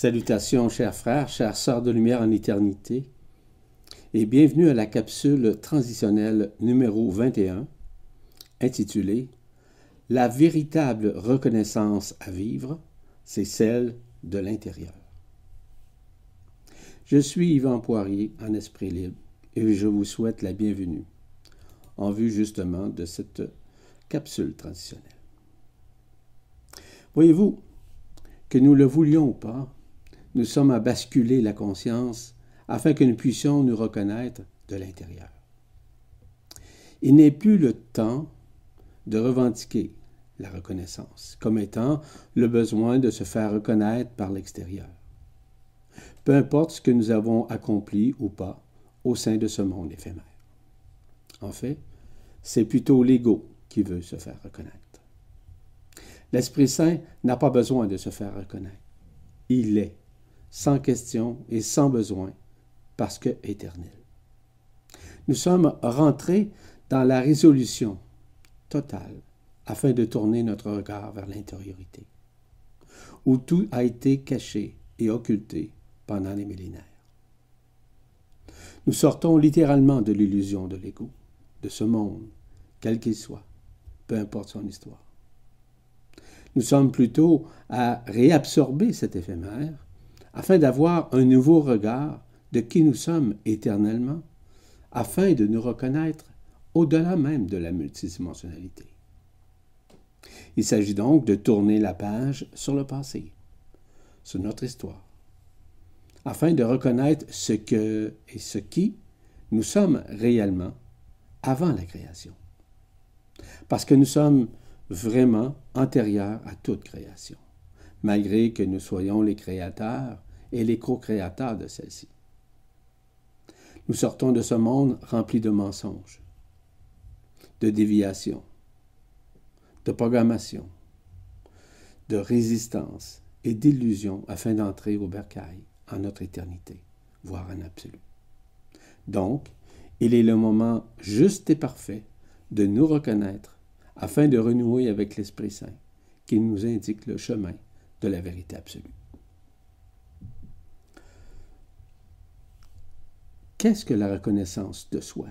Salutations, chers frères, chères sœurs de lumière en éternité, et bienvenue à la capsule transitionnelle numéro 21, intitulée La véritable reconnaissance à vivre, c'est celle de l'intérieur. Je suis Yvan Poirier en esprit libre et je vous souhaite la bienvenue en vue justement de cette capsule transitionnelle. Voyez-vous, que nous le voulions ou pas, nous sommes à basculer la conscience afin que nous puissions nous reconnaître de l'intérieur. Il n'est plus le temps de revendiquer la reconnaissance comme étant le besoin de se faire reconnaître par l'extérieur. Peu importe ce que nous avons accompli ou pas au sein de ce monde éphémère. En fait, c'est plutôt l'ego qui veut se faire reconnaître. L'Esprit Saint n'a pas besoin de se faire reconnaître. Il est, sans question et sans besoin, parce que éternel. Nous sommes rentrés dans la résolution totale afin de tourner notre regard vers l'intériorité, où tout a été caché et occulté pendant les millénaires. Nous sortons littéralement de l'illusion de l'ego, de ce monde, quel qu'il soit, peu importe son histoire. Nous sommes plutôt à réabsorber cet éphémère afin d'avoir un nouveau regard de qui nous sommes éternellement, afin de nous reconnaître au-delà même de la multidimensionnalité. Il s'agit donc de tourner la page sur le passé, sur notre histoire, afin de reconnaître ce que et ce qui nous sommes réellement avant la création. Parce que nous sommes vraiment antérieurs à toute création, malgré que nous soyons les créateurs et les co-créateurs de celle-ci. Nous sortons de ce monde rempli de mensonges, de déviations, de programmation, de résistance et d'illusions afin d'entrer au bercail en notre éternité, voire en absolu. Donc, il est le moment juste et parfait de nous reconnaître afin de renouer avec l'Esprit Saint qui nous indique le chemin de la vérité absolue. Qu'est-ce que la reconnaissance de soi?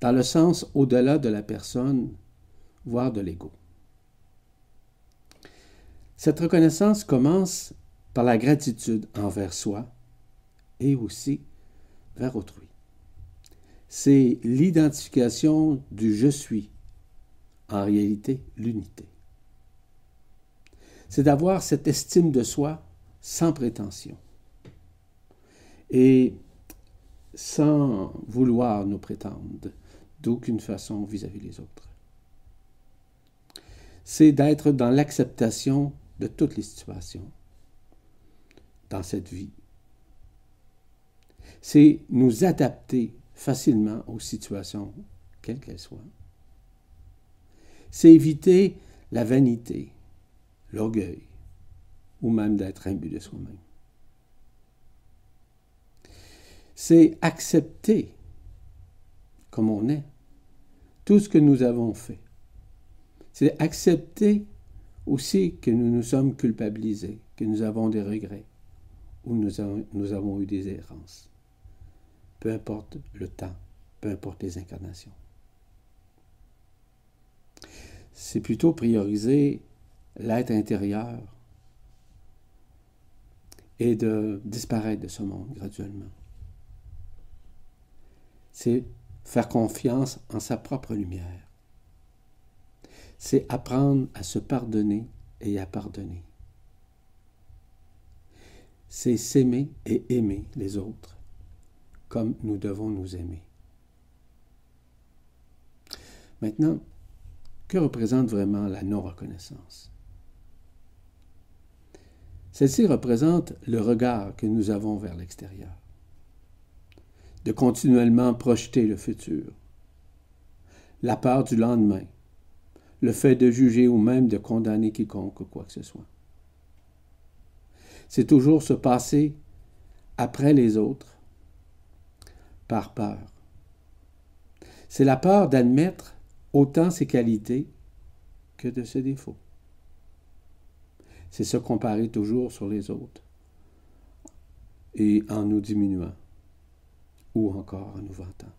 Dans le sens au-delà de la personne, voire de l'ego. Cette reconnaissance commence par la gratitude envers soi et aussi vers autrui. C'est l'identification du je suis, en réalité l'unité. C'est d'avoir cette estime de soi sans prétention et sans vouloir nous prétendre d'aucune façon vis-à-vis des autres. C'est d'être dans l'acceptation de toutes les situations dans cette vie. C'est nous adapter facilement aux situations, quelles qu'elles soient. C'est éviter la vanité, l'orgueil, ou même d'être imbu de soi-même. C'est accepter, comme on est, tout ce que nous avons fait. C'est accepter aussi que nous nous sommes culpabilisés, que nous avons des regrets, ou nous avons, eu des errances. Peu importe le temps, peu importe les incarnations. C'est plutôt prioriser l'être intérieur et de disparaître de ce monde graduellement. C'est faire confiance en sa propre lumière. C'est apprendre à se pardonner et à pardonner c'est s'aimer et aimer les autres comme nous devons nous aimer. Maintenant, que représente vraiment la non-reconnaissance? Celle-ci représente le regard que nous avons vers l'extérieur, de continuellement projeter le futur, la peur du lendemain, le fait de juger ou même de condamner quiconque ou quoi que ce soit c'est toujours se passer après les autres par peur. C'est la peur d'admettre autant ses qualités que de ses défauts. C'est se comparer toujours sur les autres et en nous diminuant, encore en nous vantant.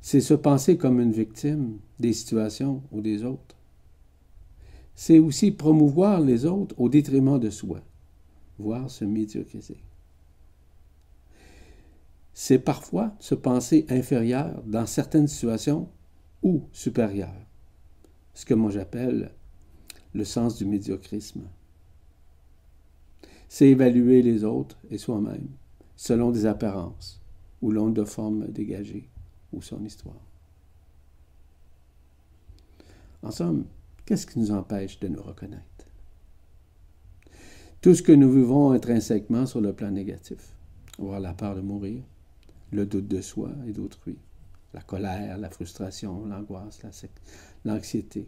C'est se penser comme une victime des situations ou des autres. C'est aussi promouvoir les autres au détriment de soi, voire se médiocriser. C'est parfois se penser inférieur dans certaines situations ou supérieur, ce que moi j'appelle le sens du médiocrisme. C'est évaluer les autres et soi-même selon des apparences ou l'on de forme dégagée ou son histoire. En somme, qu'est-ce qui nous empêche de nous reconnaître? Tout ce que nous vivons intrinsèquement sur le plan négatif, avoir la peur de mourir, le doute de soi et d'autrui, la colère, la frustration, l'angoisse, l'anxiété.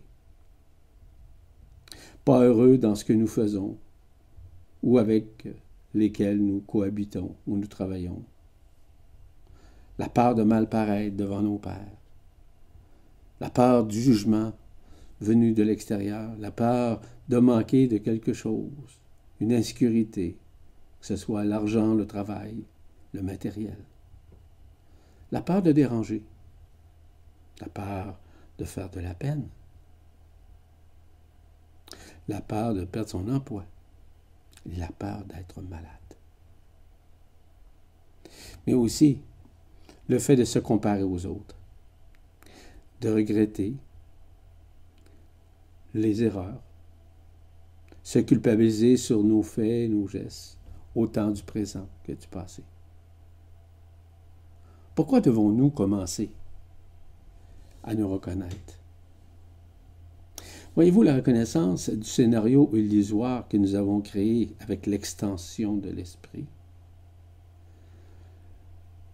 Pas heureux dans ce que nous faisons ou avec lesquels nous cohabitons ou nous travaillons. La peur de mal paraître devant nos pères. La peur du jugement venu de l'extérieur. La peur de manquer de quelque chose. Une insécurité, que ce soit l'argent, le travail, le matériel. La peur de déranger la peur de faire de la peine, la peur de perdre son emploi, la peur d'être malade. Mais aussi le fait de se comparer aux autres, de regretter les erreurs, se culpabiliser sur nos faits nos gestes, autant du présent que du passé. Pourquoi devons-nous commencer à nous reconnaître. Voyez-vous la reconnaissance du scénario illusoire que nous avons créé avec l'extension de l'esprit?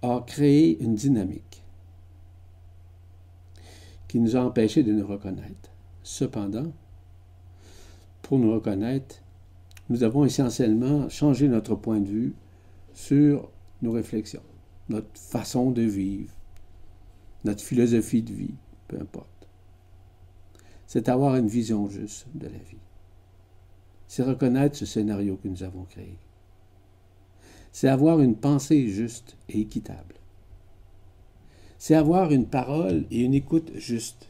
A créé une dynamique qui nous a empêchés de nous reconnaître. Cependant, pour nous reconnaître, nous avons essentiellement changé notre point de vue sur nos réflexions, notre façon de vivre, notre philosophie de vie, peu importe. C'est avoir une vision juste de la vie. C'est reconnaître ce scénario que nous avons créé. C'est avoir une pensée juste et équitable. C'est avoir une parole et une écoute juste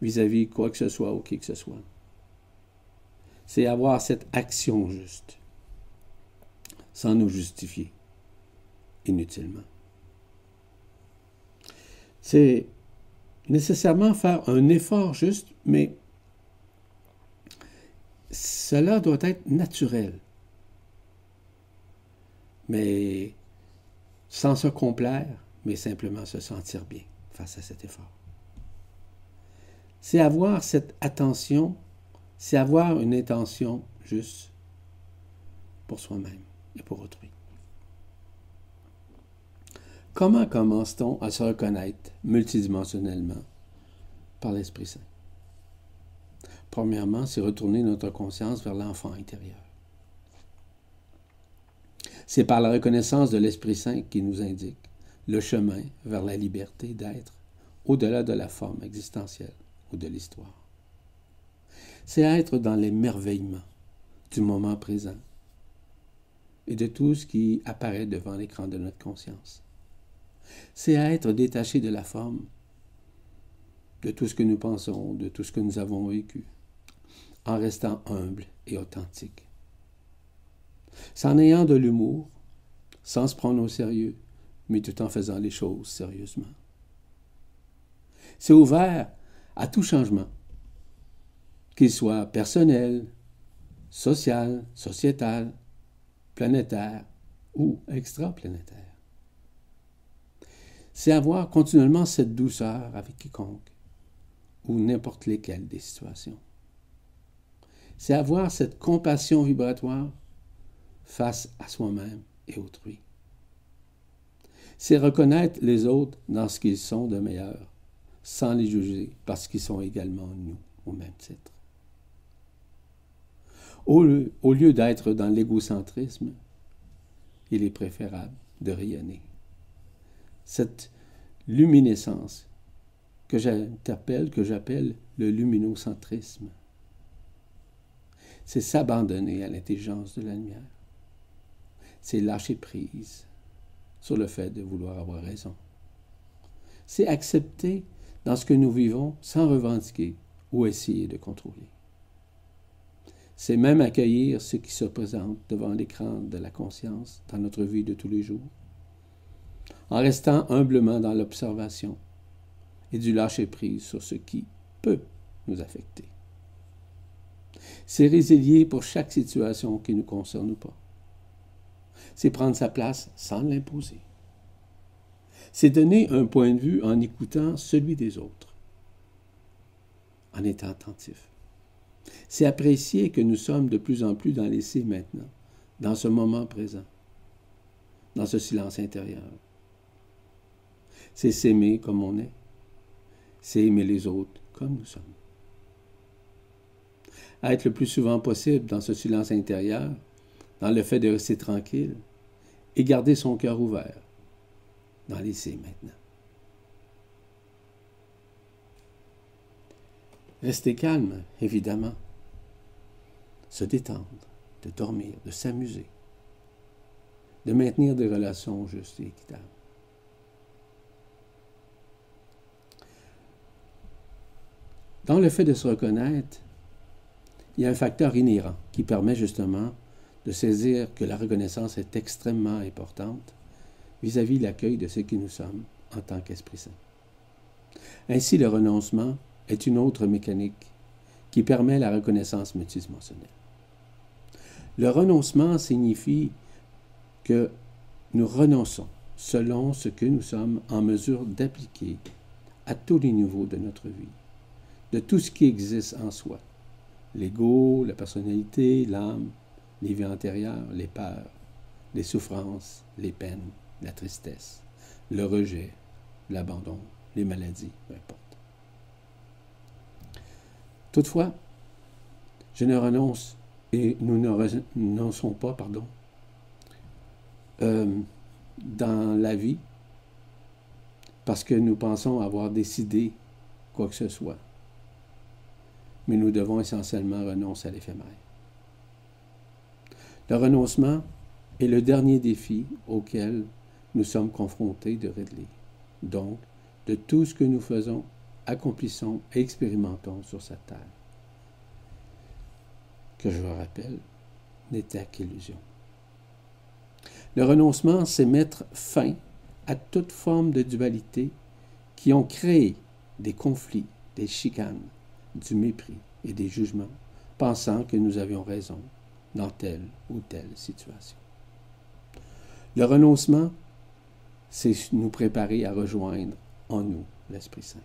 vis-à-vis quoi que ce soit ou qui que ce soit. C'est avoir cette action juste, sans nous justifier inutilement c'est nécessairement faire un effort juste, mais cela doit être naturel. Mais sans se complaire, mais simplement se sentir bien face à cet effort. C'est avoir cette attention, c'est avoir une intention juste pour soi-même et pour autrui. Comment commence-t-on à se reconnaître multidimensionnellement par l'Esprit Saint? Premièrement, c'est retourner notre conscience vers l'enfant intérieur. C'est par la reconnaissance de l'Esprit Saint qui nous indique le chemin vers la liberté d'être au-delà de la forme existentielle ou de l'histoire. C'est être dans l'émerveillement du moment présent et de tout ce qui apparaît devant l'écran de notre conscience c'est à être détaché de la forme, de tout ce que nous pensons, de tout ce que nous avons vécu, en restant humble et authentique. Sans ayant de l'humour, sans se prendre au sérieux, mais tout en faisant les choses sérieusement. C'est ouvert à tout changement, qu'il soit personnel, social, sociétal, planétaire ou extraplanétaire c'est avoir continuellement cette douceur avec quiconque ou n'importe lesquelles des situations. C'est avoir cette compassion vibratoire face à soi-même et autrui. C'est reconnaître les autres dans ce qu'ils sont de meilleur, sans les juger parce qu'ils sont également nous au même titre. Au lieu, d'être dans l'égocentrisme, il est préférable de rayonner cette luminescence que j'interpelle, que j'appelle le luminocentrisme. C'est s'abandonner à l'intelligence de la lumière. c'est lâcher prise sur le fait de vouloir avoir raison. C'est accepter dans ce que nous vivons sans revendiquer ou essayer de contrôler. C'est même accueillir ce qui se présente devant l'écran de la conscience dans notre vie de tous les jours, en restant humblement dans l'observation et du lâcher-prise sur ce qui peut nous affecter. C'est résilier pour chaque situation qui nous concerne ou pas. C'est prendre sa place sans l'imposer. C'est donner un point de vue en écoutant celui des autres, en étant attentif. C'est apprécier que nous sommes de plus en plus dans l'essai maintenant, dans ce moment présent, dans ce silence intérieur. C'est s'aimer comme on est, c'est aimer les autres comme nous sommes. être le plus souvent possible dans ce silence intérieur, dans le fait de rester tranquille et garder son cœur ouvert dans l'essai maintenant. Rester calme, évidemment. Se détendre, de dormir, de s'amuser, de maintenir des relations justes et équitables. Dans le fait de se reconnaître, il y a un facteur inhérent qui permet justement de saisir que la reconnaissance est extrêmement importante vis-à-vis de l'accueil de ce que nous sommes en tant qu'Esprit Saint. Ainsi, le renoncement est une autre mécanique qui permet la reconnaissance multidimensionnelle. Le renoncement signifie que nous renonçons selon ce que nous sommes en mesure d'appliquer à tous les niveaux de notre vie, de tout ce qui existe en soi, l'ego, la personnalité, l'âme, les vies antérieures, les peurs, les souffrances, les peines, la tristesse, le rejet, l'abandon, les maladies, peu importe. Toutefois, je ne renonce et nous ne renonçons pas, pardon, euh, dans la vie parce que nous pensons avoir décidé quoi que ce soit. Mais nous devons essentiellement renoncer à l'éphémère. Le renoncement est le dernier défi auquel nous sommes confrontés de Ridley. Donc, de tout ce que nous faisons accomplissons et expérimentons sur cette terre, que je rappelle, n'était qu'illusion. Le renoncement, c'est mettre fin à toute forme de dualité qui ont créé des conflits, des chicanes, du mépris et des jugements, pensant que nous avions raison dans telle ou telle situation. Le renoncement, c'est nous préparer à rejoindre en nous l'Esprit Saint.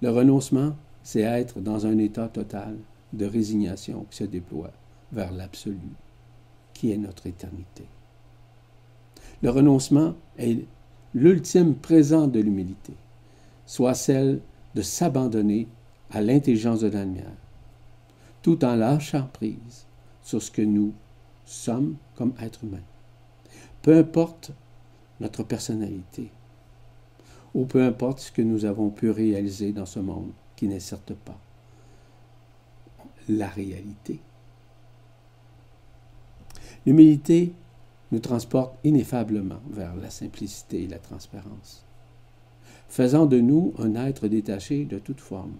Le renoncement, c'est être dans un état total de résignation qui se déploie vers l'absolu, qui est notre éternité. Le renoncement est l'ultime présent de l'humilité, soit celle de s'abandonner à l'intelligence de la lumière, tout en lâchant prise sur ce que nous sommes comme êtres humains. Peu importe notre personnalité, ou peu importe ce que nous avons pu réaliser dans ce monde, qui n'est certes pas la réalité. L'humilité nous transporte ineffablement vers la simplicité et la transparence, faisant de nous un être détaché de toute forme,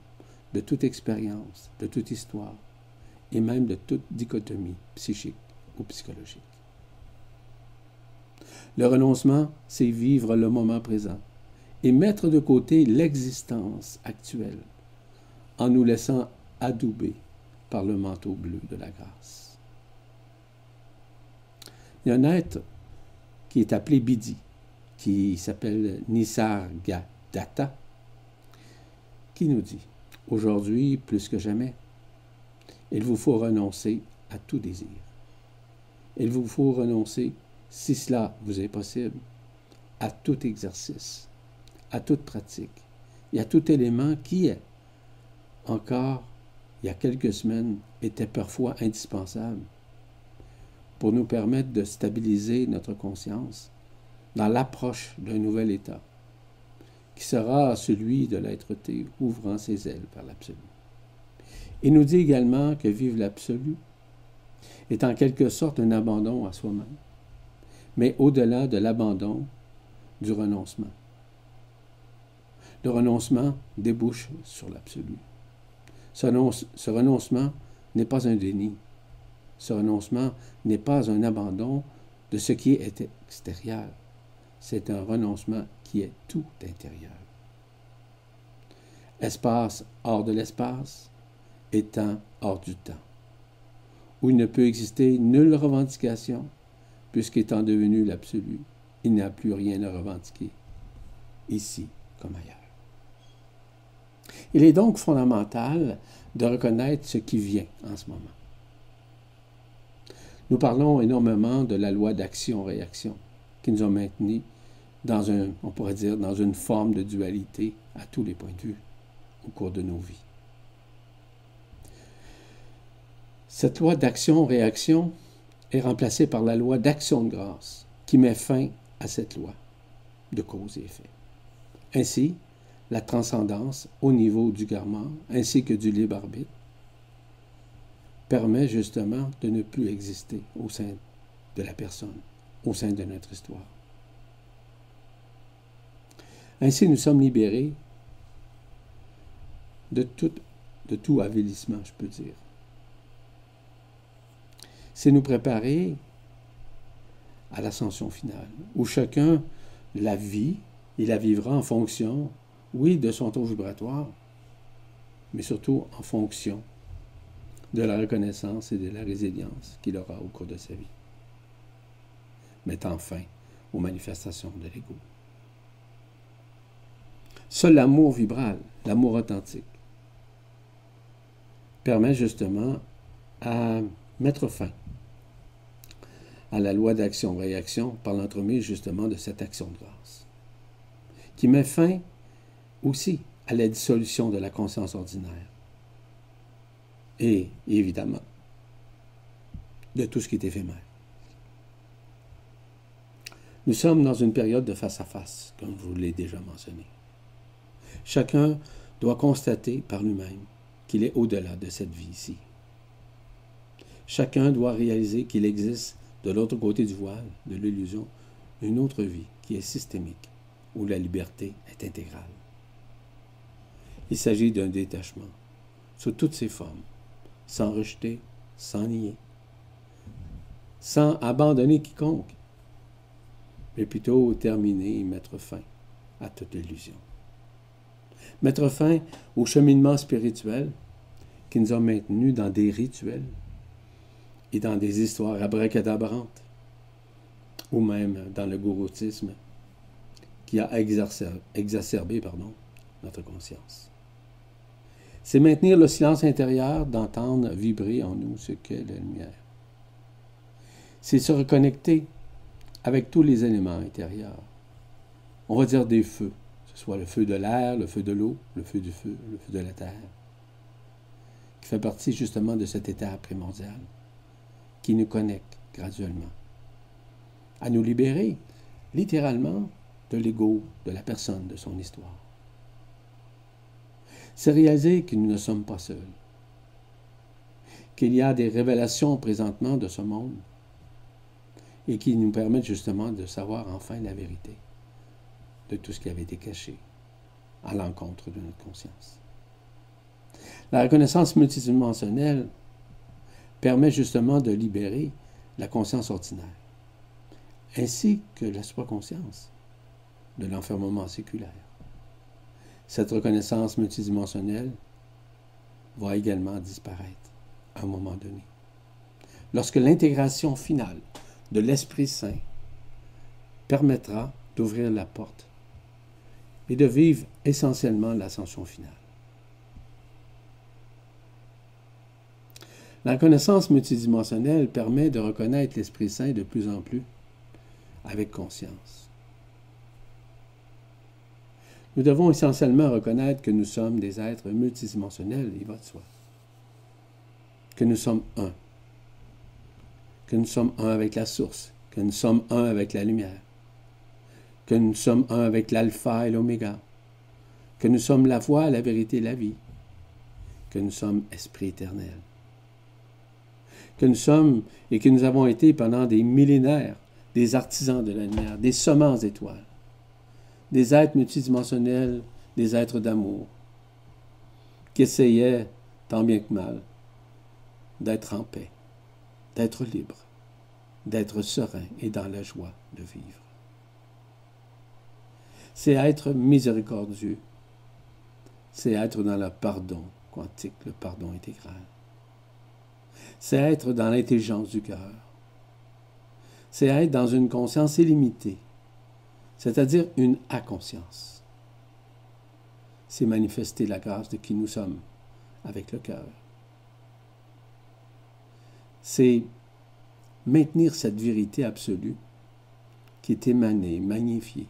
de toute expérience, de toute histoire, et même de toute dichotomie psychique ou psychologique. Le renoncement, c'est vivre le moment présent, et mettre de côté l'existence actuelle en nous laissant adouber par le manteau bleu de la grâce. Il y a un être qui est appelé Bidi, qui s'appelle Qui nous dit Aujourd'hui, plus que jamais, il vous faut renoncer à tout désir. Il vous faut renoncer, si cela vous est possible, à tout exercice à toute pratique et à tout élément qui est, encore il y a quelques semaines, était parfois indispensable pour nous permettre de stabiliser notre conscience dans l'approche d'un nouvel état, qui sera celui de l'être-té ouvrant ses ailes vers l'absolu. Il nous dit également que vivre l'absolu est en quelque sorte un abandon à soi-même, mais au-delà de l'abandon, du renoncement. Le renoncement débouche sur l'absolu. Ce, renoncement n'est pas un déni. Ce renoncement n'est pas un abandon de ce qui est extérieur. C'est un renoncement qui est tout intérieur. Espace hors de l'espace et temps hors du temps, où il ne peut exister nulle revendication, puisqu'étant devenu l'absolu, il n'y a plus rien à revendiquer, ici comme ailleurs. Il est donc fondamental de reconnaître ce qui vient en ce moment. Nous parlons énormément de la loi d'action-réaction qui nous a maintenus dans on pourrait dire, dans une forme de dualité à tous les points de vue au cours de nos vies. Cette loi d'action-réaction est remplacée par la loi d'action de grâce qui met fin à cette loi de cause et effet. Ainsi, la transcendance au niveau du garment ainsi que du libre arbitre permet justement de ne plus exister au sein de la personne, au sein de notre histoire. Ainsi, nous sommes libérés de tout, avilissement, je peux dire. C'est nous préparer à l'ascension finale, où chacun la vit, il la vivra en fonction, oui, de son taux vibratoire, mais surtout en fonction de la reconnaissance et de la résilience qu'il aura au cours de sa vie, mettant fin aux manifestations de l'ego. Seul l'amour vibral, l'amour authentique, permet justement à mettre fin à la loi d'action-réaction par l'entremise justement de cette action de grâce, qui met fin aussi à la dissolution de la conscience ordinaire et évidemment de tout ce qui est éphémère. Nous sommes dans une période de face-à-face, comme je vous l'ai déjà mentionné. Chacun doit constater par lui-même qu'il est au-delà de cette vie ici. Chacun doit réaliser qu'il existe de l'autre côté du voile, de l'illusion, une autre vie qui est systémique, où la liberté est intégrale. Il s'agit d'un détachement, sous toutes ses formes, sans rejeter, sans nier, sans abandonner quiconque, mais plutôt terminer et mettre fin à toute illusion. Mettre fin au cheminement spirituel qui nous a maintenus dans des rituels, et dans des histoires abracadabrantes, ou même dans le gouroutisme qui a exacerbé, pardon, notre conscience. C'est maintenir le silence intérieur, d'entendre vibrer en nous ce qu'est la lumière. C'est se reconnecter avec tous les éléments intérieurs. On va dire des feux, ce soit le feu de l'air, le feu de l'eau, le feu du feu, le feu de la terre, qui fait partie justement de cet état primordial qui nous connecte graduellement à nous libérer littéralement de l'ego de la personne, de son histoire. C'est réaliser que nous ne sommes pas seuls, qu'il y a des révélations présentement de ce monde et qui nous permettent justement de savoir enfin la vérité de tout ce qui avait été caché à l'encontre de notre conscience. La reconnaissance multidimensionnelle permet justement de libérer la conscience ordinaire, ainsi que la supraconscience de l'enfermement séculaire. Cette reconnaissance multidimensionnelle va également disparaître à un moment donné. Lorsque l'intégration finale de l'Esprit Saint permettra d'ouvrir la porte et de vivre essentiellement l'ascension finale. La connaissance multidimensionnelle permet de reconnaître l'Esprit Saint de plus en plus avec conscience. Nous devons essentiellement reconnaître que nous sommes des êtres multidimensionnels, il va de soi. Que nous sommes un. Que nous sommes un avec la source. Que nous sommes un avec la lumière. Que nous sommes un avec l'alpha et l'oméga. Que nous sommes la voie, la vérité et la vie. Que nous sommes esprit éternel que nous sommes et que nous avons été pendant des millénaires des artisans de la lumière, des semences d'étoiles, des êtres multidimensionnels, des êtres d'amour, qui essayaient, tant bien que mal, d'être en paix, d'être libre, d'être serein et dans la joie de vivre. C'est être miséricordieux, c'est être dans le pardon quantique, le pardon intégral. C'est être dans l'intelligence du cœur. C'est être dans une conscience illimitée, c'est-à-dire une inconscience. C'est manifester la grâce de qui nous sommes avec le cœur. C'est maintenir cette vérité absolue qui est émanée, magnifiée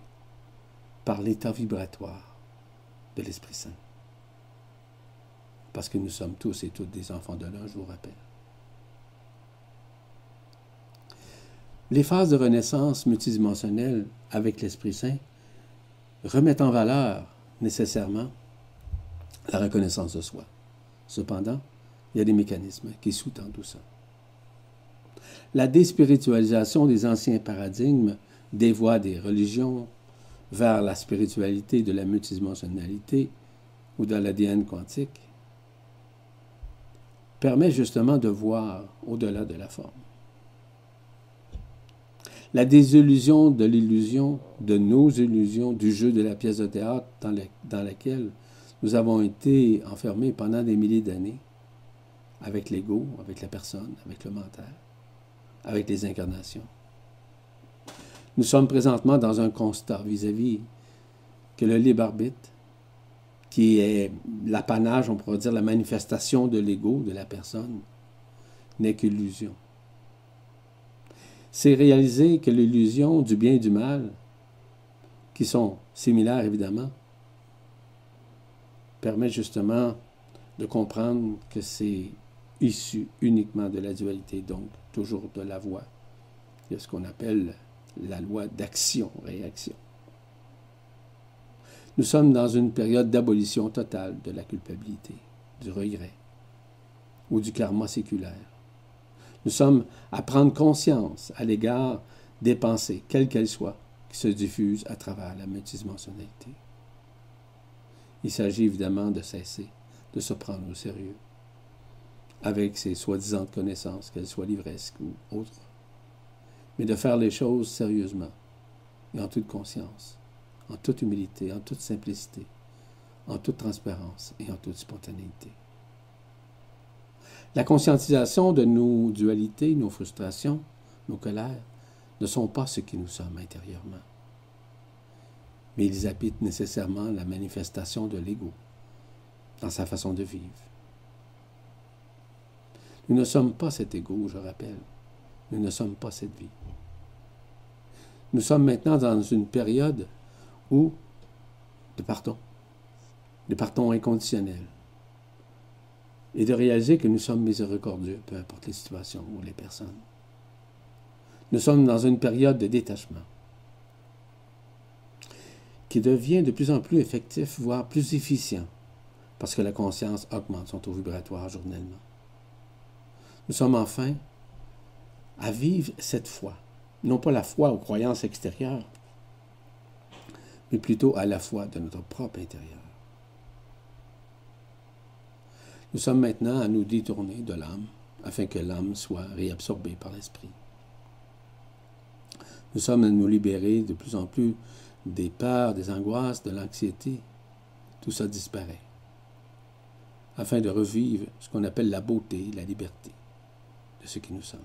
par l'état vibratoire de l'Esprit Saint parce que nous sommes tous et toutes des enfants de l'un, je vous rappelle. Les phases de renaissance multidimensionnelle avec l'Esprit Saint remettent en valeur nécessairement la reconnaissance de soi. Cependant, il y a des mécanismes qui sous-tendent tout ça. La déspiritualisation des anciens paradigmes des voies des religions vers la spiritualité de la multidimensionnalité ou de l'ADN quantique permet justement de voir au-delà de la forme. La désillusion de l'illusion, de nos illusions, du jeu de la pièce de théâtre dans, dans laquelle nous avons été enfermés pendant des milliers d'années, avec l'ego, avec la personne, avec le mental, avec les incarnations. Nous sommes présentement dans un constat vis-à-vis que le libre arbitre qui est l'apanage, on pourrait dire, la manifestation de l'ego de la personne, n'est qu'illusion. C'est réaliser que l'illusion du bien et du mal, qui sont similaires évidemment, permet justement de comprendre que c'est issu uniquement de la dualité, donc toujours de la voie. Il ce qu'on appelle la loi d'action-réaction. Nous sommes dans une période d'abolition totale de la culpabilité, du regret ou du karma séculaire. Nous sommes à prendre conscience à l'égard des pensées, quelles qu'elles soient, qui se diffusent à travers la multidimensionnalité. Il s'agit évidemment de cesser de se prendre au sérieux avec ces soi-disant connaissances, qu'elles soient livresques ou autres, mais de faire les choses sérieusement et en toute conscience en toute humilité, en toute simplicité, en toute transparence et en toute spontanéité. La conscientisation de nos dualités, nos frustrations, nos colères ne sont pas ce qui nous sommes intérieurement, mais ils habitent nécessairement la manifestation de l'ego dans sa façon de vivre. Nous ne sommes pas cet ego, je rappelle. Nous ne sommes pas cette vie. Nous sommes maintenant dans une période ou de pardon, de pardon inconditionnel, et de réaliser que nous sommes miséricordieux, peu importe les situations ou les personnes. Nous sommes dans une période de détachement qui devient de plus en plus effectif, voire plus efficient, parce que la conscience augmente son taux vibratoire journellement. Nous sommes enfin à vivre cette foi, non pas la foi aux croyances extérieures, mais plutôt à la fois de notre propre intérieur. Nous sommes maintenant à nous détourner de l'âme afin que l'âme soit réabsorbée par l'esprit. Nous sommes à nous libérer de plus en plus des peurs, des angoisses, de l'anxiété. Tout ça disparaît afin de revivre ce qu'on appelle la beauté, la liberté de ce qui nous sommes.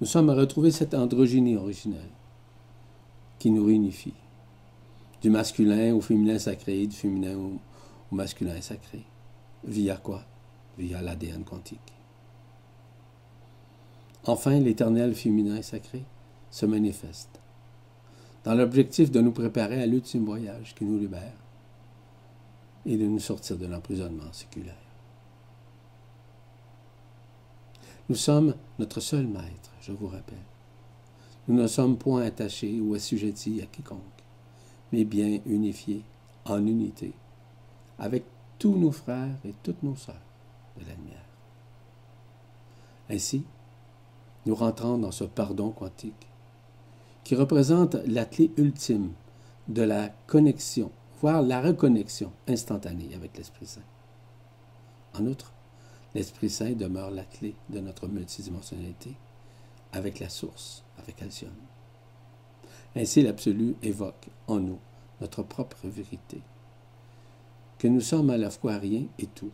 Nous sommes à retrouver cette androgynie originelle qui nous réunifie. Du masculin au féminin sacré, du féminin au, masculin sacré. Via quoi? Via l'ADN quantique. Enfin, l'éternel féminin sacré se manifeste dans l'objectif de nous préparer à l'ultime voyage qui nous libère et de nous sortir de l'emprisonnement séculaire. Nous sommes notre seul maître, je vous rappelle. Nous ne sommes point attachés ou assujettis à quiconque, mais bien unifiés en unité, avec tous nos frères et toutes nos sœurs de la lumière. Ainsi, nous rentrons dans ce pardon quantique qui représente la clé ultime de la connexion, voire la reconnexion instantanée avec l'Esprit Saint. En outre, l'Esprit Saint demeure la clé de notre multidimensionnalité avec la source, avec Alcyone. Ainsi, l'Absolu évoque en nous notre propre vérité, que nous sommes à la fois rien et tout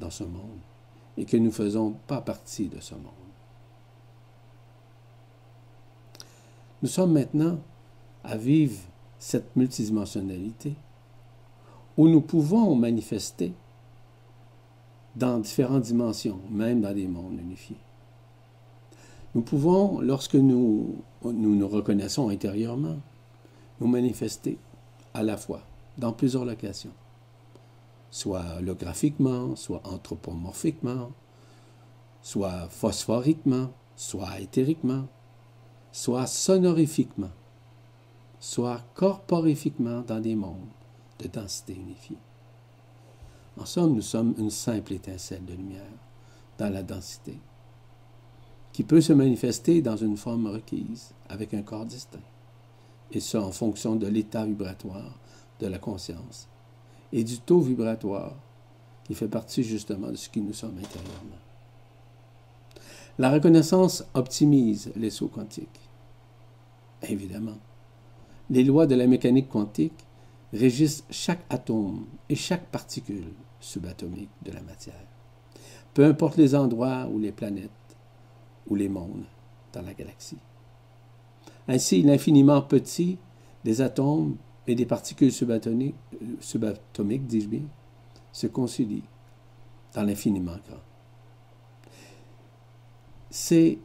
dans ce monde, et que nous ne faisons pas partie de ce monde. Nous sommes maintenant à vivre cette multidimensionnalité où nous pouvons manifester dans différentes dimensions, même dans des mondes unifiés. Nous pouvons, lorsque nous nous, nous reconnaissons intérieurement, nous manifester à la fois dans plusieurs locations, soit holographiquement, soit anthropomorphiquement, soit phosphoriquement, soit éthériquement, soit sonorifiquement, soit corporifiquement dans des mondes de densité unifiée. En somme, nous sommes une simple étincelle de lumière dans la densité, qui peut se manifester dans une forme requise, avec un corps distinct, et ce en fonction de l'état vibratoire de la conscience et du taux vibratoire qui fait partie justement de ce qui nous sommes intérieurement. La reconnaissance optimise les sauts quantiques. Évidemment, les lois de la mécanique quantique régissent chaque atome et chaque particule subatomique de la matière, peu importe les endroits ou les planètes ou les mondes dans la galaxie. Ainsi, l'infiniment petit des atomes et des particules subatomiques, dis-je bien, se concilient dans l'infiniment grand c'est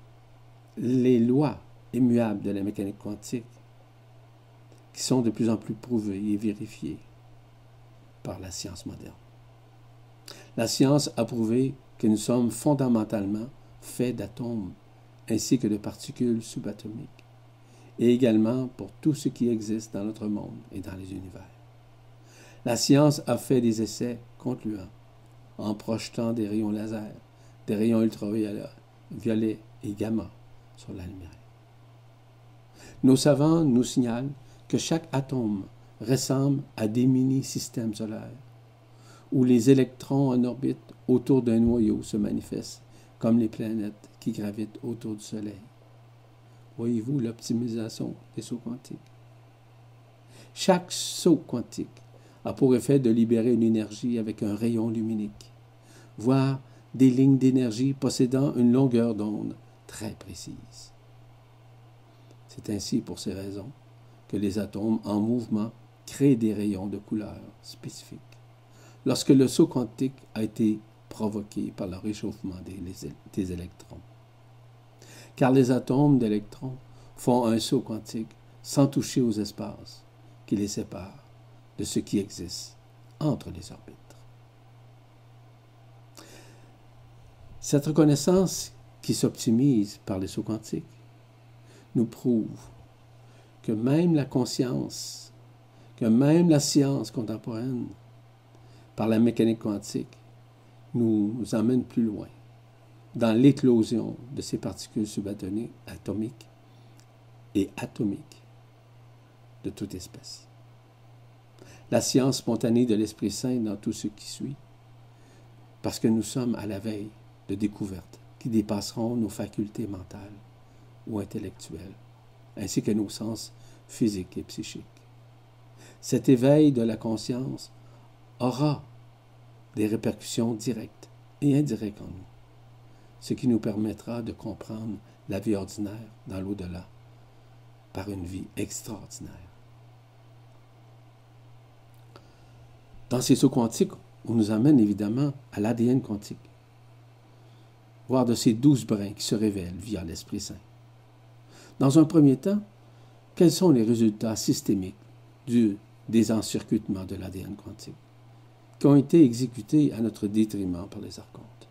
les lois immuables de la mécanique quantique qui sont de plus en plus prouvées et vérifiées par la science moderne. La science a prouvé que nous sommes fondamentalement faits d'atomes ainsi que de particules subatomiques, et également pour tout ce qui existe dans notre monde et dans les univers. La science a fait des essais concluants en projetant des rayons laser, des rayons ultraviolets, violet et gamma sur la. Nos savants nous signalent que chaque atome ressemble à des mini-systèmes solaires, où les électrons en orbite autour d'un noyau se manifestent comme les planètes qui gravitent autour du Soleil. Voyez-vous l'optimisation des sauts quantiques? Chaque saut quantique a pour effet de libérer une énergie avec un rayon luminique, voire des lignes d'énergie possédant une longueur d'onde très précise. C'est ainsi, pour ces raisons, que les atomes en mouvement créent des rayons de couleur spécifiques. Lorsque le saut quantique a été provoqué par le réchauffement des, des électrons. Car les atomes d'électrons font un saut quantique sans toucher aux espaces qui les séparent de ce qui existe entre les orbites. Cette reconnaissance qui s'optimise par les sauts quantiques nous prouve que même la conscience, que même la science contemporaine, par la mécanique quantique, nous, emmène plus loin dans l'éclosion de ces particules subatomiques atomiques et atomiques de toute espèce. La science spontanée de l'Esprit Saint dans tout ce qui suit, parce que nous sommes à la veille de découvertes qui dépasseront nos facultés mentales ou intellectuelles, ainsi que nos sens physiques et psychiques. Cet éveil de la conscience aura des répercussions directes et indirectes en nous, ce qui nous permettra de comprendre la vie ordinaire dans l'au-delà par une vie extraordinaire. Dans ces sauts quantiques, on nous amène évidemment à l'ADN quantique voire de ces douze brins qui se révèlent via l'Esprit Saint. Dans un premier temps, quels sont les résultats systémiques du désencircuitement de l'ADN quantique? Qui ont été exécutés à notre détriment par les archontes?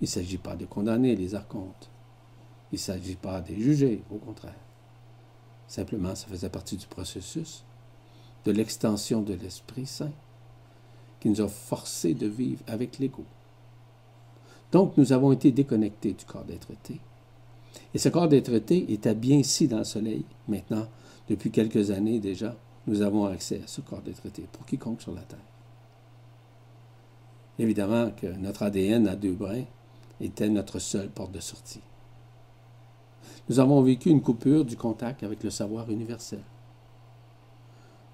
Il ne s'agit pas de condamner les archontes. Il ne s'agit pas de les juger, au contraire. Simplement, ça faisait partie du processus de l'extension de l'Esprit Saint qui nous a forcés de vivre avec l'ego Donc, nous avons été déconnectés du corps d'être-té. Et ce corps d'être-té est bien ici dans le Soleil. Maintenant, depuis quelques années déjà, nous avons accès à ce corps d'être-té pour quiconque sur la Terre. Évidemment que notre ADN à deux brins était notre seule porte de sortie. Nous avons vécu une coupure du contact avec le savoir universel,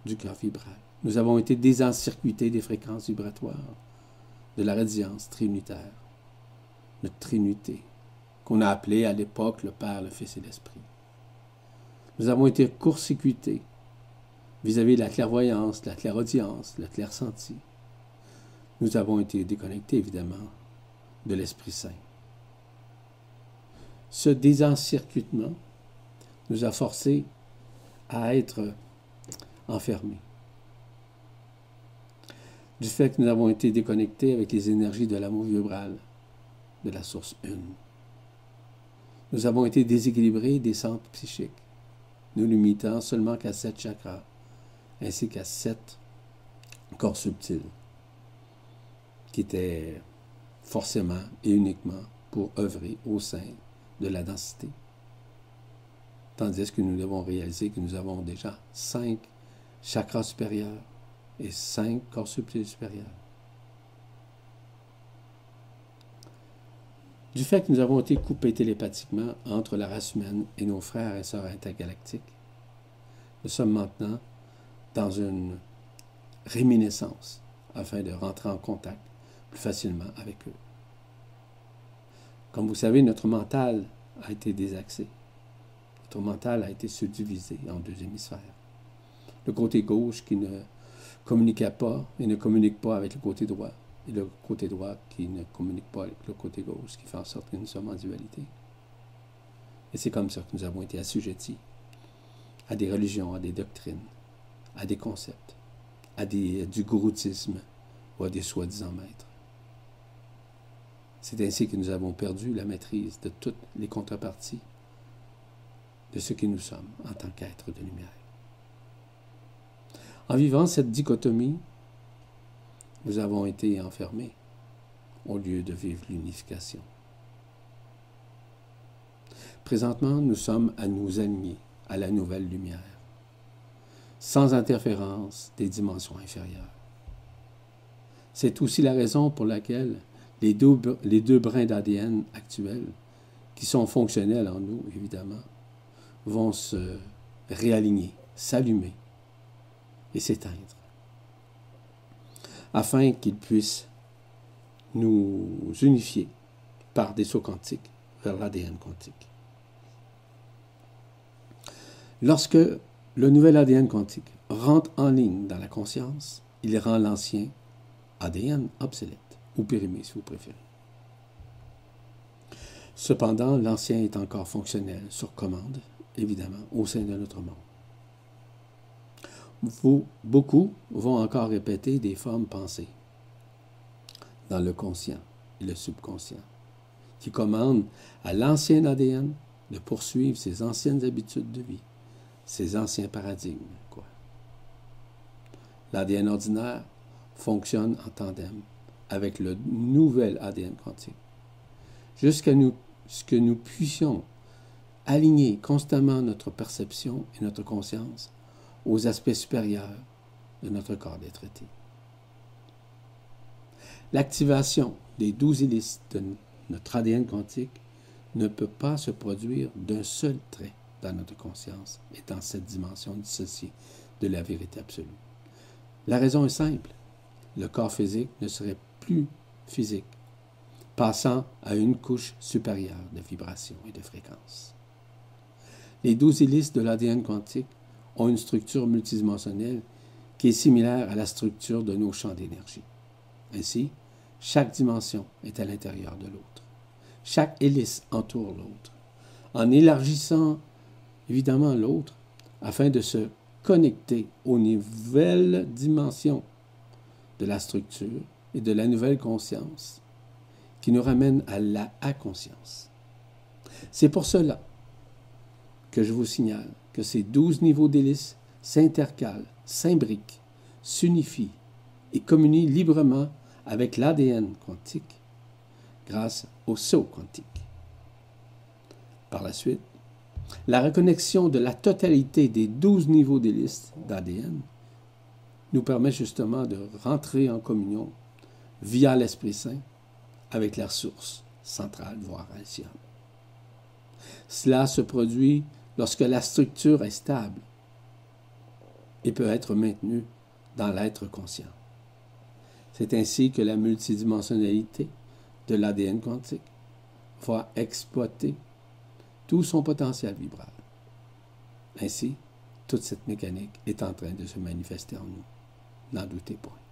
du cœur vibral. Nous avons été désencircuités des fréquences vibratoires, de la radiance trinitaire, notre trinité, qu'on a appelée à l'époque le Père, le Fils et l'Esprit. Nous avons été court-circuités vis-à-vis de la clairvoyance, de la clairaudience, de la clairsenti. Nous avons été déconnectés, évidemment, de l'Esprit Saint. Ce désencircuitement nous a forcés à être enfermés. Du fait que nous avons été déconnectés avec les énergies de l'amour vibral, de la source une. Nous avons été déséquilibrés des centres psychiques, nous limitant seulement qu'à sept chakras, ainsi qu'à sept corps subtils, qui étaient forcément et uniquement pour œuvrer au sein de la densité. Tandis que nous devons réaliser que nous avons déjà cinq chakras supérieurs et cinq corps subtils supérieurs. Du fait que nous avons été coupés télépathiquement entre la race humaine et nos frères et sœurs intergalactiques, nous sommes maintenant dans une réminiscence afin de rentrer en contact facilement avec eux. Comme vous savez, notre mental a été désaxé. Notre mental a été subdivisé en deux hémisphères. Le côté gauche qui ne communiquait pas et ne communique pas avec le côté droit, et le côté droit qui ne communique pas avec le côté gauche, qui fait en sorte que nous sommes en dualité. Et c'est comme ça que nous avons été assujettis à des religions, à des doctrines, à des concepts, à du gouroutisme ou à des soi-disant maîtres. C'est ainsi que nous avons perdu la maîtrise de toutes les contreparties de ce que nous sommes en tant qu'êtres de lumière. En vivant cette dichotomie, nous avons été enfermés au lieu de vivre l'unification. Présentement, nous sommes à nous aligner à la nouvelle lumière, sans interférence des dimensions inférieures. C'est aussi la raison pour laquelle les deux, brins d'ADN actuels, qui sont fonctionnels en nous, évidemment, vont se réaligner, s'allumer et s'éteindre, afin qu'ils puissent nous unifier par des sauts quantiques vers l'ADN quantique. Lorsque le nouvel ADN quantique rentre en ligne dans la conscience, il rend l'ancien ADN obsolète, ou périmé si vous préférez. Cependant, l'ancien est encore fonctionnel sur commande, évidemment, au sein de notre monde beaucoup vont encore répéter des formes pensées dans le conscient et le subconscient, qui commandent à l'ancien ADN de poursuivre ses anciennes habitudes de vie, ses anciens paradigmes. L'ADN ordinaire fonctionne en tandem avec le nouvel ADN quantique, jusqu'à ce que nous puissions aligner constamment notre perception et notre conscience aux aspects supérieurs de notre corps d'être L'activation des douze hélices de notre ADN quantique ne peut pas se produire d'un seul trait dans notre conscience et dans cette dimension dissociée de la vérité absolue. La raison est simple. Le corps physique ne serait plus physique, passant à une couche supérieure de vibrations et de fréquences. Les douze hélices de l'ADN quantique ont une structure multidimensionnelle qui est similaire à la structure de nos champs d'énergie. Ainsi, chaque dimension est à l'intérieur de l'autre. Chaque hélice entoure l'autre. En élargissant évidemment l'autre, afin de se connecter aux nouvelles dimensions de la structure et de la nouvelle conscience qui nous ramène à la conscience. C'est pour cela que je vous signale que ces douze niveaux d'hélice s'intercalent, s'imbriquent, s'unifient et communient librement avec l'ADN quantique. grâce au saut quantique. Par la suite, la reconnexion de la totalité des douze niveaux listes d'ADN nous permet justement de rentrer en communion via l'Esprit Saint avec la source centrale, voire ancienne. Cela se produit lorsque la structure est stable et peut être maintenue dans l'être conscient. C'est ainsi que la multidimensionnalité de l'ADN quantique va exploiter tout son potentiel vibral. Ainsi, toute cette mécanique est en train de se manifester en nous. N'en doutez point.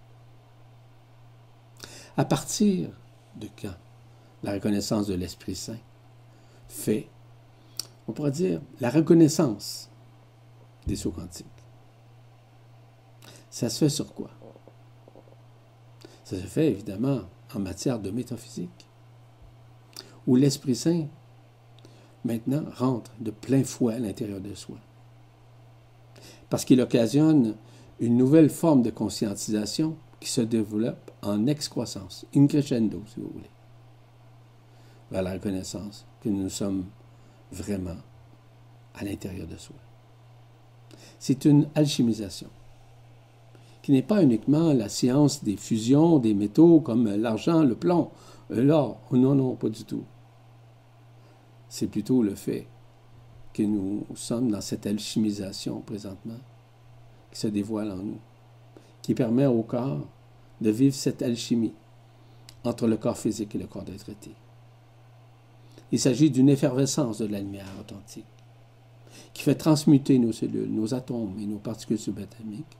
À partir de quand la reconnaissance de l'Esprit Saint fait, on pourrait dire, la reconnaissance des sauts quantiques? Ça se fait sur quoi? Ça se fait évidemment en matière de métaphysique, où l'Esprit Saint, maintenant, rentre de plein fouet à l'intérieur de soi. Parce qu'il occasionne une nouvelle forme de conscientisation qui se développe en excroissance, in crescendo, si vous voulez, vers la reconnaissance que nous sommes vraiment à l'intérieur de soi. C'est une alchimisation qui n'est pas uniquement la science des fusions des métaux comme l'argent, le plomb, l'or. Non, non, pas du tout. C'est plutôt le fait que nous sommes dans cette alchimisation présentement qui se dévoile en nous, qui permet au corps de vivre cette alchimie entre le corps physique et le corps été. Il s'agit d'une effervescence de la lumière authentique qui fait transmuter nos cellules, nos atomes et nos particules subatomiques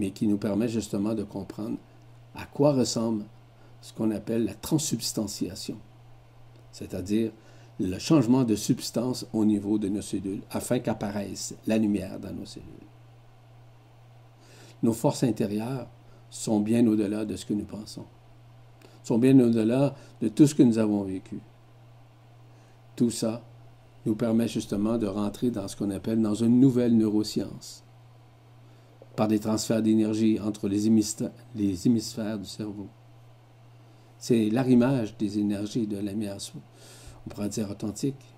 mais qui nous permet justement de comprendre à quoi ressemble ce qu'on appelle la transsubstantiation, c'est-à-dire le changement de substance au niveau de nos cellules afin qu'apparaisse la lumière dans nos cellules. Nos forces intérieures sont bien au-delà de ce que nous pensons, sont bien au-delà de tout ce que nous avons vécu. Tout ça nous permet justement de rentrer dans ce qu'on appelle dans une nouvelle neuroscience, par des transferts d'énergie entre les, hémisphères du cerveau. C'est l'arrimage des énergies de la on pourrait dire authentique,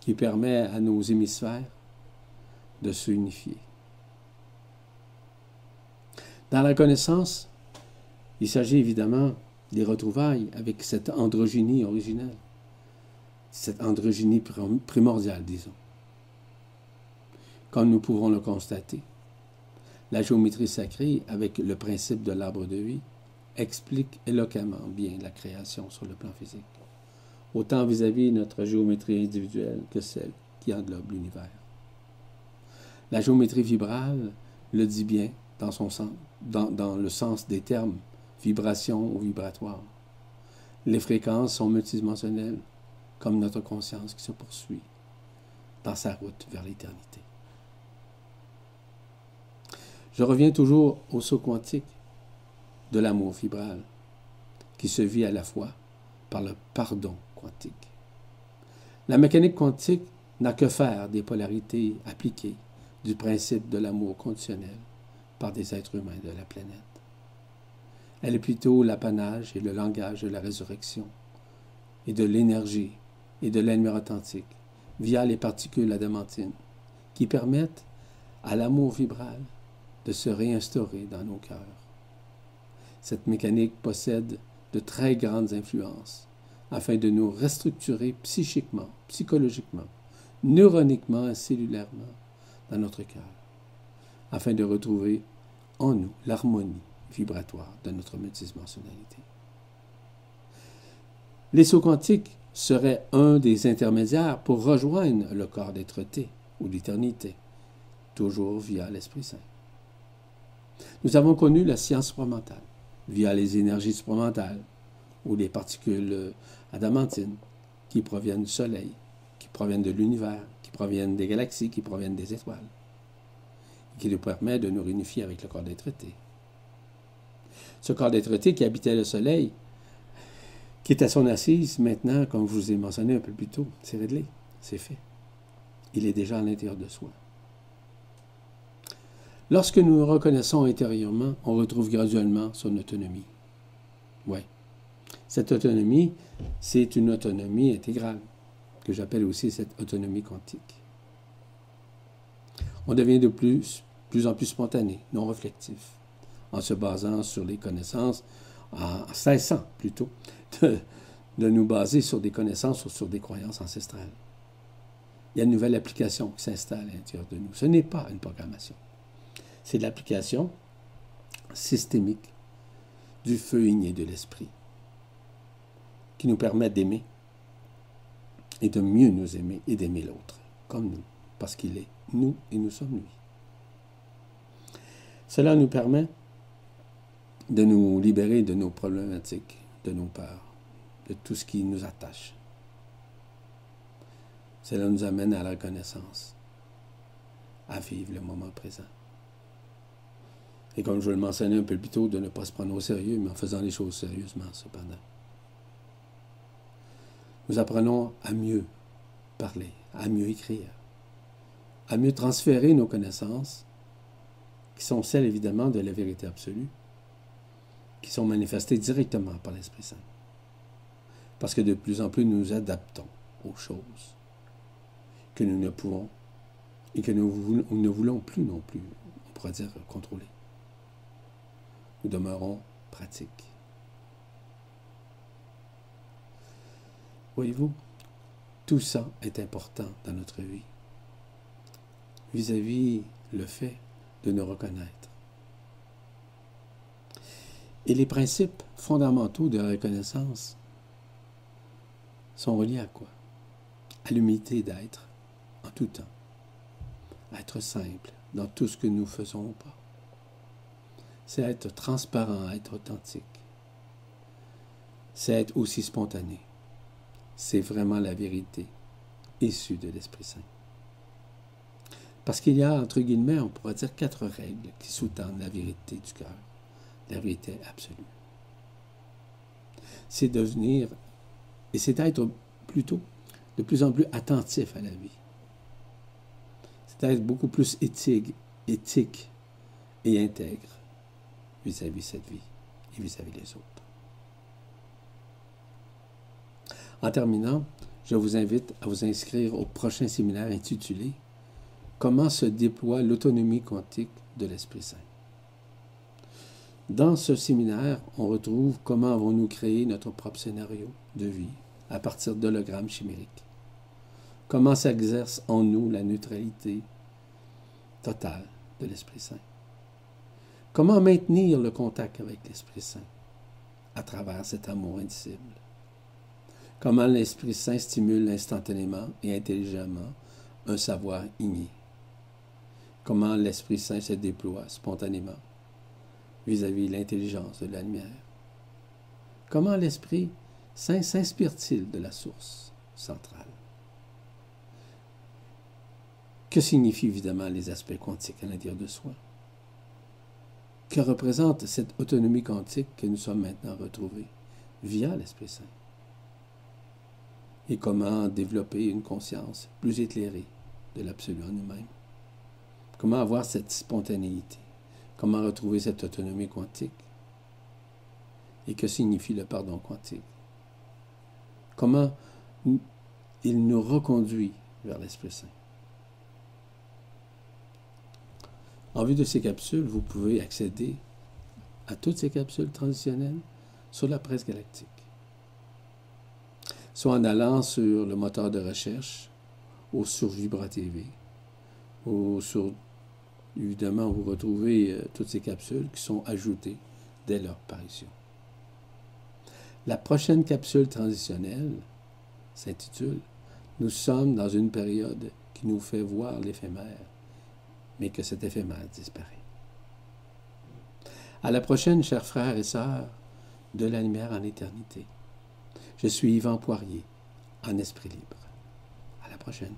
qui permet à nos hémisphères de s'unifier. Dans la connaissance, il s'agit évidemment des retrouvailles avec cette androgynie originelle, cette androgynie primordiale, disons. Comme nous pouvons le constater, la géométrie sacrée, avec le principe de l'arbre de vie, explique éloquemment bien la création sur le plan physique, autant vis-à-vis de notre géométrie individuelle que celle qui englobe l'univers. La géométrie vibrale le dit bien dans, son sens, dans, le sens des termes vibration ou vibratoire. Les fréquences sont multidimensionnelles, comme notre conscience qui se poursuit dans sa route vers l'éternité. Je reviens toujours au saut quantique de l'amour fibral, qui se vit à la fois par le pardon quantique. La mécanique quantique n'a que faire des polarités appliquées du principe de l'amour conditionnel par des êtres humains de la planète. Elle est plutôt l'apanage et le langage de la résurrection et de l'énergie et de l'ennemi authentique via les particules adamantines qui permettent à l'amour vibral de se réinstaurer dans nos cœurs. Cette mécanique possède de très grandes influences afin de nous restructurer psychiquement, psychologiquement, neuroniquement et cellulairement dans notre cœur, afin de retrouver en nous l'harmonie vibratoire de notre multidimensionnalité. Les sauts quantiques seraient un des intermédiaires pour rejoindre le corps d'être ou l'éternité, toujours via l'Esprit Saint. Nous avons connu la science supramentale via les énergies supramentales ou les particules adamantines qui proviennent du Soleil, qui proviennent de l'univers, qui proviennent des galaxies, qui proviennent des étoiles, qui nous permet de nous réunifier avec le corps d'être Ce corps d'être qui habitait le Soleil, qui est à son assise maintenant, comme je vous ai mentionné un peu plus tôt, c'est réglé, c'est fait. Il est déjà à l'intérieur de soi. Lorsque nous nous reconnaissons intérieurement, on retrouve graduellement son autonomie. Oui. Cette autonomie, c'est une autonomie intégrale, que j'appelle aussi cette autonomie quantique. On devient de plus, plus en plus spontané, non réflectif, en se basant sur les connaissances, en cessant plutôt de, de nous baser sur des connaissances ou sur des croyances ancestrales. Il y a une nouvelle application qui s'installe à l'intérieur de nous. Ce n'est pas une programmation. C'est l'application systémique du feu igné de l'esprit qui nous permet d'aimer et de mieux nous aimer et d'aimer l'autre comme nous, parce qu'il est nous et nous sommes lui. Cela nous permet de nous libérer de nos problématiques, de nos peurs, de tout ce qui nous attache. Cela nous amène à la reconnaissance, à vivre le moment présent. Et comme je le mentionnais un peu plus tôt, de ne pas se prendre au sérieux, mais en faisant les choses sérieusement, cependant. Nous apprenons à mieux parler, à mieux écrire, à mieux transférer nos connaissances, sont celles évidemment de la vérité absolue, qui sont manifestées directement par l'Esprit Saint. Parce que de plus en plus nous nous adaptons aux choses que nous ne pouvons et que nous ne voulons plus non plus, on pourrait dire, contrôler nous demeurons pratiques. Voyez-vous, tout ça est important dans notre vie, vis-à-vis le fait de nous reconnaître. Et les principes fondamentaux de la reconnaissance sont reliés à quoi? À l'humilité d'être en tout temps, être simple dans tout ce que nous faisons ou pas c'est être transparent, être authentique. C'est être aussi spontané. C'est vraiment la vérité issue de l'Esprit Saint. Parce qu'il y a, entre guillemets, on pourrait dire quatre règles qui sous-tendent la vérité du cœur, la vérité absolue. C'est devenir, et c'est être plutôt de plus en plus attentif à la vie. C'est être beaucoup plus éthique, éthique et intègre vis-à-vis de cette vie et vis-à-vis des autres. En terminant, je vous invite à vous inscrire au prochain séminaire intitulé Comment se déploie l'autonomie quantique de l'Esprit Saint? Dans ce séminaire, on retrouve comment avons-nous créé notre propre scénario de vie à partir d'hologrammes chimériques. Comment s'exerce en nous la neutralité totale de l'Esprit Saint? Comment maintenir le contact avec l'Esprit Saint à travers cet amour indicible? Comment l'Esprit Saint stimule instantanément et intelligemment un savoir igné? Comment l'Esprit Saint se déploie spontanément vis-à-vis l'intelligence de la lumière? Comment l'Esprit Saint s'inspire-t-il de la source centrale? Que signifient évidemment les aspects quantiques à l'intérieur de soi? que représente cette autonomie quantique que nous sommes maintenant retrouvés via l'Esprit Saint? Et comment développer une conscience plus éclairée de l'absolu en nous-mêmes? Comment avoir cette spontanéité? Comment retrouver cette autonomie quantique? Et que signifie le pardon quantique? Comment il nous reconduit vers l'Esprit Saint? En vue de ces capsules, vous pouvez accéder à toutes ces capsules transitionnelles sur la presse galactique. Soit en allant sur le moteur de recherche ou sur Vibra TV, ou sur, évidemment, vous retrouvez euh, toutes ces capsules qui sont ajoutées dès leur parution. La prochaine capsule transitionnelle s'intitule Nous sommes dans une période qui nous fait voir l'éphémère mais que cet éphémère disparaît. À la prochaine, chers frères et sœurs, de la lumière en éternité. Je suis Yvan Poirier, en esprit libre. À la prochaine.